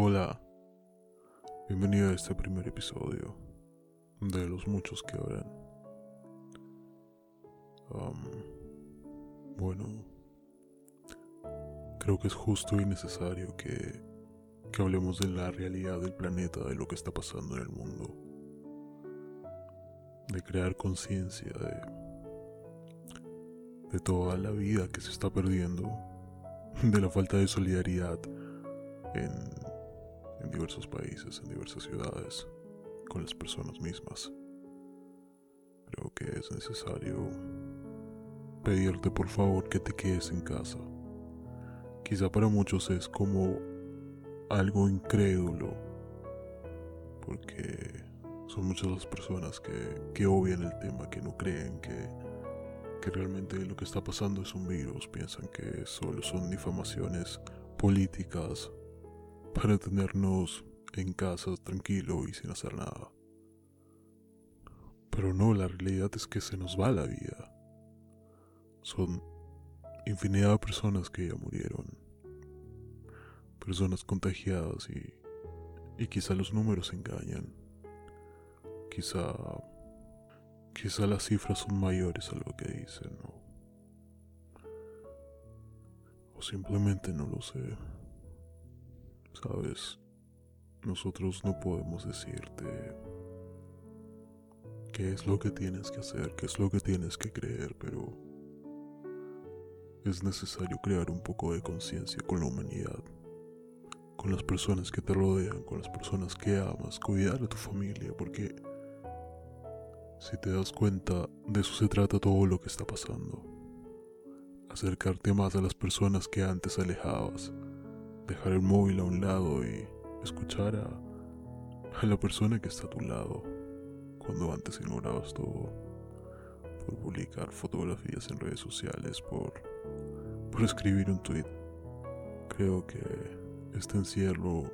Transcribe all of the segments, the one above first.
Hola, bienvenido a este primer episodio de los muchos que habrán. bueno, creo que es justo y necesario que, que hablemos de la realidad del planeta, de lo que está pasando en el mundo, de crear conciencia de, de toda la vida que se está perdiendo, de la falta de solidaridad en en diversos países, en diversas ciudades, con las personas mismas. Creo que es necesario pedirte por favor que te quedes en casa. Quizá para muchos es como algo incrédulo, porque son muchas las personas que, que obvian el tema, que no creen que, que realmente lo que está pasando es un virus, piensan que solo son difamaciones políticas para tenernos en casa tranquilo y sin hacer nada. Pero no, la realidad es que se nos va la vida. Son infinidad de personas que ya murieron. Personas contagiadas y, y quizá los números engañan. Quizá, quizá las cifras son mayores a lo que dicen. o simplemente no lo sé. Sabes, nosotros no podemos decirte qué es lo que tienes que hacer, qué es lo que tienes que creer, pero es necesario crear un poco de conciencia con la humanidad, con las personas que te rodean, con las personas que amas, cuidar a tu familia, porque si te das cuenta, de eso se trata todo lo que está pasando. Acercarte más a las personas que antes alejabas dejar el móvil a un lado y escuchar a, la persona que está a tu lado cuando antes ignorabas todo por publicar fotografías en redes sociales, por, por escribir un tweet. Creo que este encierro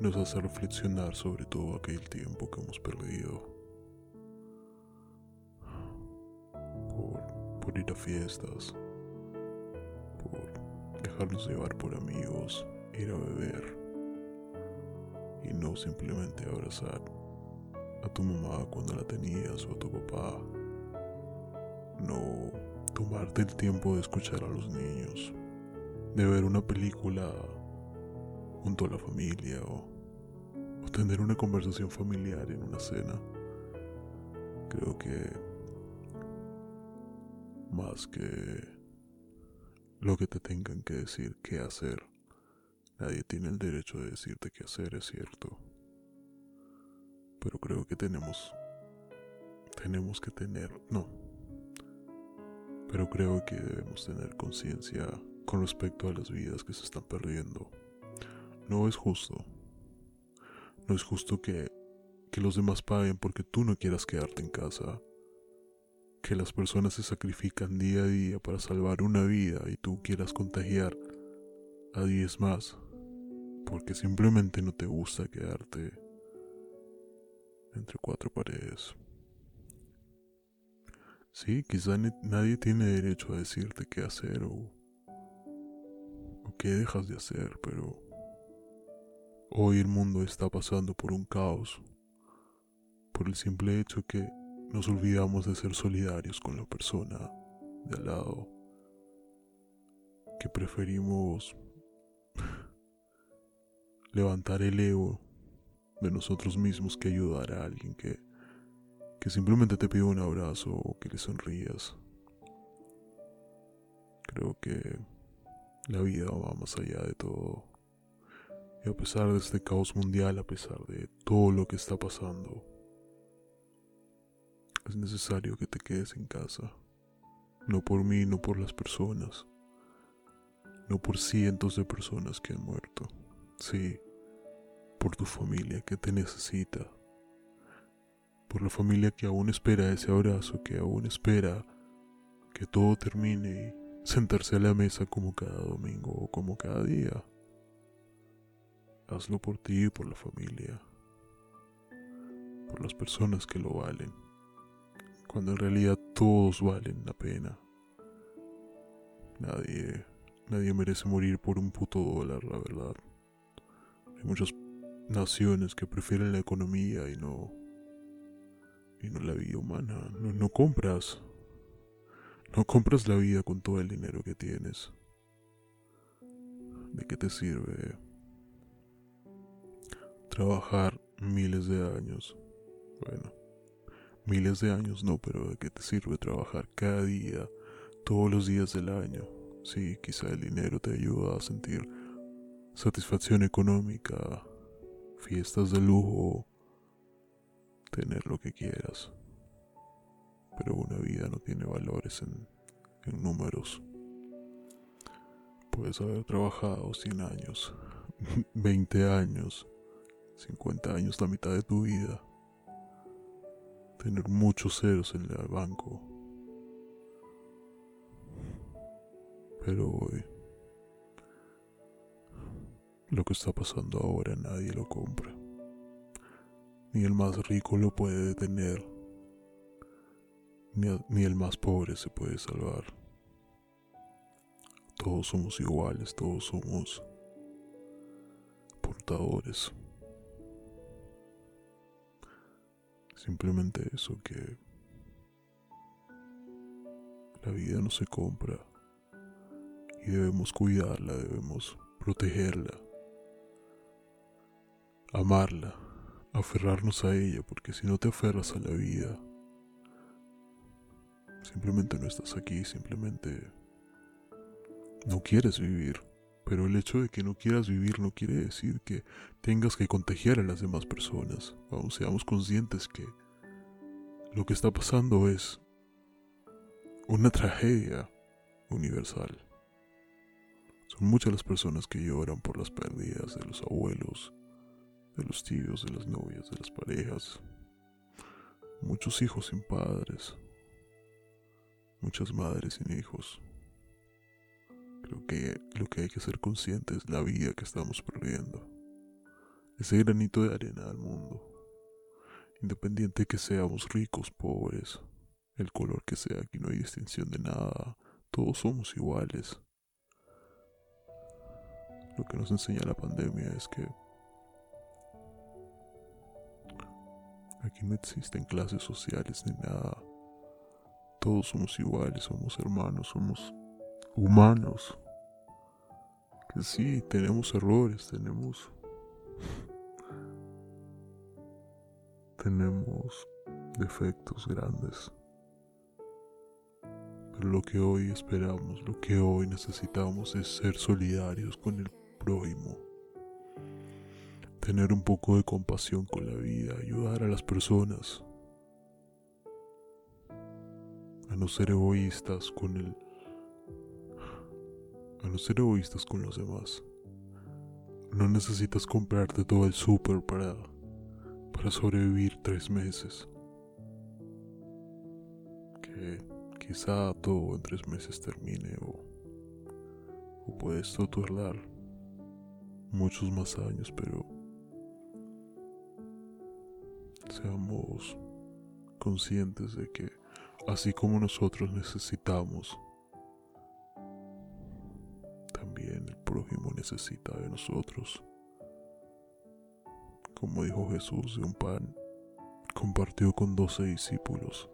nos hace reflexionar sobre todo aquel tiempo que hemos perdido por, por ir a fiestas, dejarnos llevar por amigos, ir a beber y no simplemente abrazar a tu mamá cuando la tenías o a tu papá. No tomarte el tiempo de escuchar a los niños, de ver una película junto a la familia o, o tener una conversación familiar en una cena. Creo que más que lo que te tengan que decir qué hacer. Nadie tiene el derecho de decirte qué hacer, es cierto. Pero creo que tenemos... Tenemos que tener... No. Pero creo que debemos tener conciencia con respecto a las vidas que se están perdiendo. No es justo. No es justo que, que los demás paguen porque tú no quieras quedarte en casa que las personas se sacrifican día a día para salvar una vida y tú quieras contagiar a diez más porque simplemente no te gusta quedarte entre cuatro paredes. Sí, quizá nadie tiene derecho a decirte qué hacer o, o qué dejas de hacer, pero hoy el mundo está pasando por un caos, por el simple hecho que nos olvidamos de ser solidarios con la persona de al lado, que preferimos levantar el ego de nosotros mismos que ayudar a alguien que, que simplemente te pide un abrazo o que le sonrías. Creo que la vida va más allá de todo. Y a pesar de este caos mundial, a pesar de todo lo que está pasando, es necesario que te quedes en casa. No por mí, no por las personas. No por cientos de personas que han muerto. Sí, por tu familia que te necesita. Por la familia que aún espera ese abrazo, que aún espera que todo termine y sentarse a la mesa como cada domingo o como cada día. Hazlo por ti y por la familia. Por las personas que lo valen cuando en realidad todos valen la pena. Nadie, nadie merece morir por un puto dólar, la verdad. Hay muchas naciones que prefieren la economía y no y no la vida humana. No, no compras no compras la vida con todo el dinero que tienes. ¿De qué te sirve trabajar miles de años? Bueno, miles de años no, pero ¿de qué te sirve trabajar cada día, todos los días del año? Sí, quizá el dinero te ayuda a sentir satisfacción económica, fiestas de lujo, tener lo que quieras. Pero una vida no tiene valores en, en números. Puedes haber trabajado 100 años, 20 años, 50 años, la mitad de tu vida. Tener muchos ceros en el banco. Pero hoy, lo que está pasando ahora nadie lo compra. Ni el más rico lo puede detener. Ni, ni el más pobre se puede salvar. Todos somos iguales, todos somos portadores. Simplemente eso que la vida no se compra y debemos cuidarla, debemos protegerla, amarla, aferrarnos a ella, porque si no te aferras a la vida, simplemente no estás aquí, simplemente no quieres vivir. Pero el hecho de que no quieras vivir no quiere decir que tengas que contagiar a las demás personas. Vamos, seamos conscientes que lo que está pasando es una tragedia universal. Son muchas las personas que lloran por las pérdidas de los abuelos, de los tíos, de las novias, de las parejas. Muchos hijos sin padres. Muchas madres sin hijos. Creo que lo que hay que ser consciente es la vida que estamos perdiendo. Ese granito de arena al mundo. Independiente de que seamos ricos, pobres, el color que sea, aquí no hay distinción de nada. Todos somos iguales. Lo que nos enseña la pandemia es que aquí no existen clases sociales ni nada. Todos somos iguales, somos hermanos, somos humanos. Que sí, tenemos errores, tenemos... tenemos defectos grandes. Pero lo que hoy esperamos, lo que hoy necesitamos es ser solidarios con el prójimo. Tener un poco de compasión con la vida, ayudar a las personas. A no ser egoístas con el a no ser egoístas con los demás. No necesitas comprarte todo el súper para, para sobrevivir tres meses. Que quizá todo en tres meses termine o, o puedes tardar muchos más años, pero seamos conscientes de que así como nosotros necesitamos prójimo necesita de nosotros. Como dijo Jesús, de un pan compartió con doce discípulos.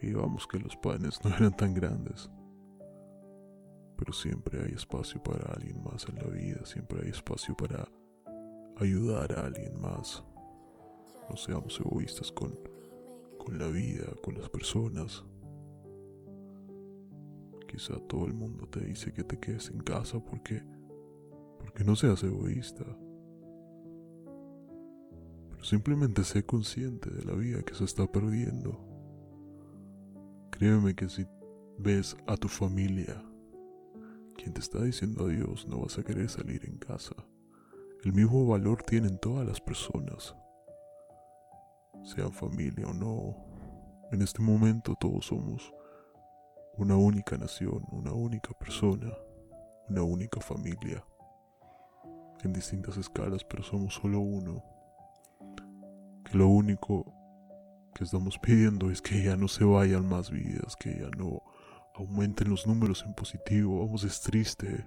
Y vamos que los panes no eran tan grandes. Pero siempre hay espacio para alguien más en la vida, siempre hay espacio para ayudar a alguien más. No seamos egoístas con, con la vida, con las personas. Quizá todo el mundo te dice que te quedes en casa porque porque no seas egoísta. Pero simplemente sé consciente de la vida que se está perdiendo. Créeme que si ves a tu familia, quien te está diciendo adiós, no vas a querer salir en casa. El mismo valor tienen todas las personas, sean familia o no. En este momento todos somos una única nación, una única persona, una única familia, en distintas escalas, pero somos solo uno. Que lo único que estamos pidiendo es que ya no se vayan más vidas, que ya no aumenten los números en positivo. Vamos, es triste.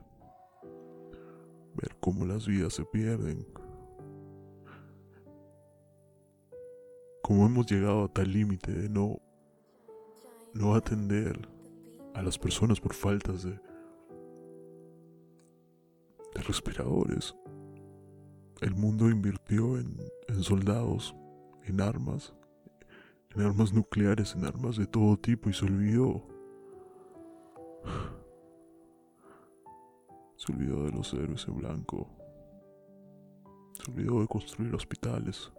ver cómo las vidas se pierden, cómo hemos llegado a tal límite de no, no atender a las personas por faltas de, de respiradores. El mundo invirtió en, en soldados, en armas, en armas nucleares, en armas de todo tipo y se olvidó. Se olvidó de los héroes en blanco. Se olvidó de construir hospitales.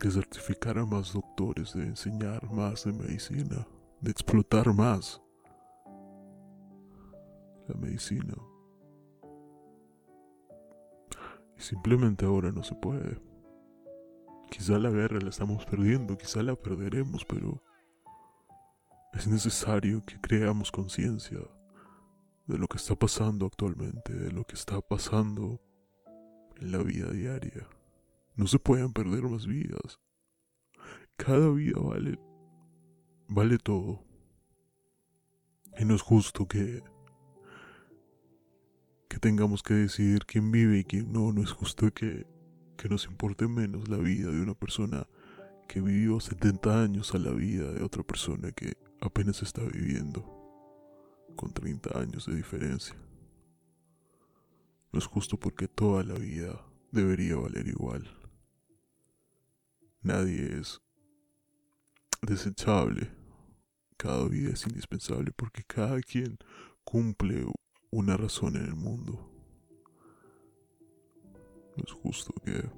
De certificar a más doctores, de enseñar más de medicina, de explotar más la medicina. Y simplemente ahora no se puede. Quizá la guerra la estamos perdiendo, quizá la perderemos, pero es necesario que creamos conciencia de lo que está pasando actualmente, de lo que está pasando en la vida diaria. No se pueden perder más vidas. Cada vida vale vale todo. Y no es justo que que tengamos que decidir quién vive y quién no, no es justo que que nos importe menos la vida de una persona que vivió 70 años a la vida de otra persona que apenas está viviendo, con 30 años de diferencia. No es justo porque toda la vida debería valer igual. Nadie es desechable. Cada vida es indispensable porque cada quien cumple una razón en el mundo. No es justo que...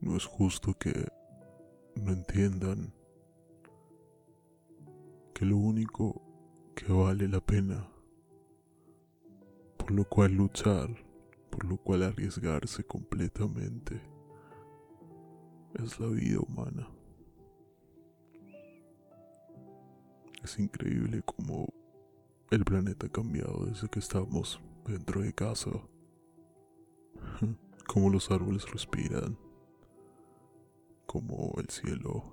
No es justo que no entiendan que lo único que vale la pena, por lo cual luchar, por lo cual arriesgarse completamente, es la vida humana. Es increíble cómo el planeta ha cambiado desde que estamos dentro de casa. Cómo los árboles respiran. Cómo el cielo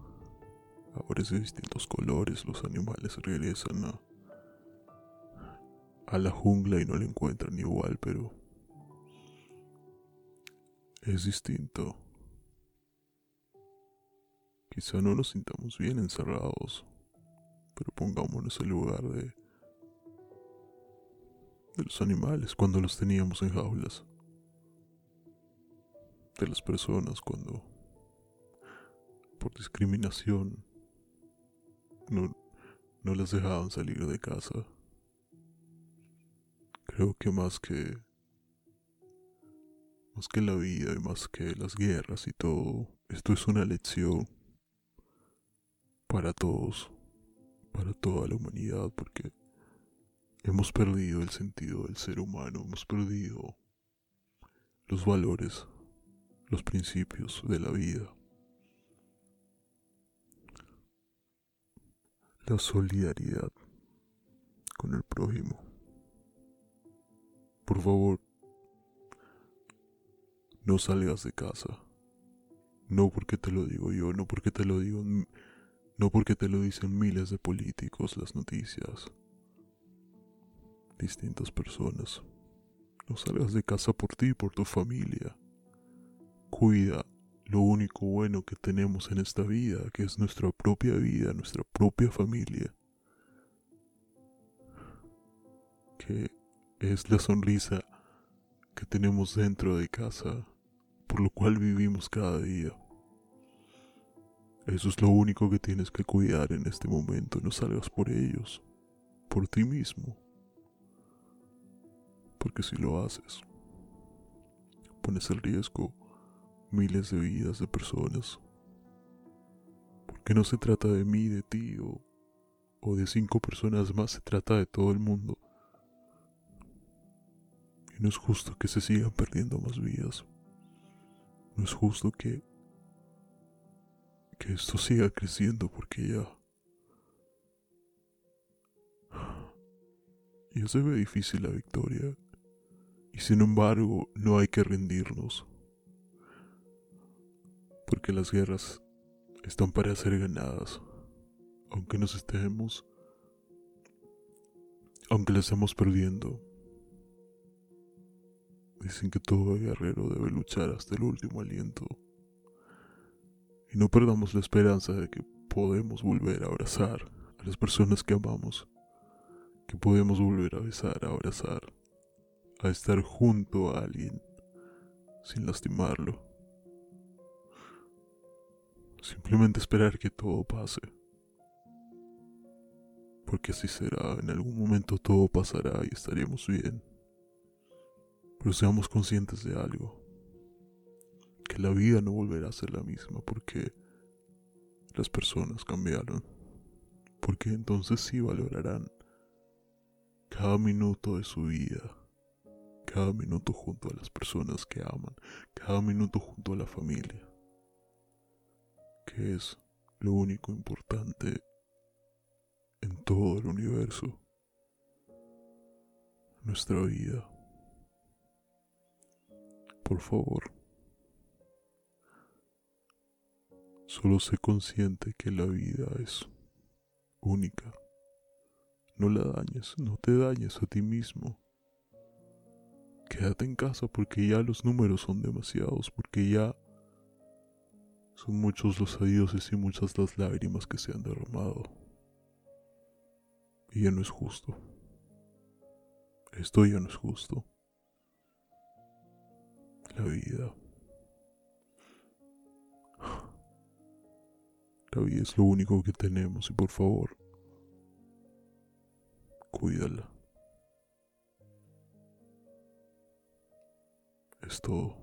ahora es de distintos colores. Los animales regresan a, a la jungla y no la encuentran igual, pero es distinto. Quizá no nos sintamos bien encerrados pero pongámonos en lugar de, de los animales cuando los teníamos en jaulas, de las personas cuando por discriminación no, no las dejaban salir de casa. Creo que más que más que la vida y más que las guerras y todo, esto es una lección para todos para toda la humanidad porque hemos perdido el sentido del ser humano, hemos perdido los valores, los principios de la vida. La solidaridad con el prójimo. Por favor, no salgas de casa. No porque te lo digo yo, no porque te lo digo no porque te lo dicen miles de políticos, las noticias, distintas personas. No salgas de casa por ti por tu familia. Cuida lo único bueno que tenemos en esta vida, que es nuestra propia vida, nuestra propia familia. Que es la sonrisa que tenemos dentro de casa, por lo cual vivimos cada día. Eso es lo único que tienes que cuidar en este momento. No salgas por ellos, por ti mismo. Porque si lo haces, pones en riesgo miles de vidas de personas. Porque no se trata de mí, de ti o, o de cinco personas más, se trata de todo el mundo. No es justo que se sigan perdiendo más vidas. No es justo que que esto siga creciendo porque ya... Ya se ve difícil la victoria. Y sin embargo, no hay que rendirnos. Porque las guerras están para ser ganadas, aunque nos estemos, aunque las estemos perdiendo. Dicen que todo guerrero debe luchar hasta el último aliento. Y no perdamos la esperanza de que podemos volver a abrazar a las personas que amamos, que podemos volver a besar, a abrazar, a estar junto a alguien sin lastimarlo. Simplemente esperar que todo pase. Porque así será, en algún momento todo pasará y estaremos bien. Pero seamos conscientes de algo. Que la vida no volverá a ser la misma porque las personas cambiaron. Porque entonces sí valorarán cada minuto de su vida cada minuto junto a las personas que aman, cada minuto junto a la familia, que es lo único importante en todo el universo, nuestra vida. Por favor, solo sé consciente que la vida es única. No la dañes, no te dañes a ti mismo quédate en casa porque ya los números son demasiados, porque ya son muchos los adioses y muchas las lágrimas que se han derramado. Y ya no es justo. Esto ya no es justo. La vida. La vida es lo único que tenemos y por favor, cuídala. es todo.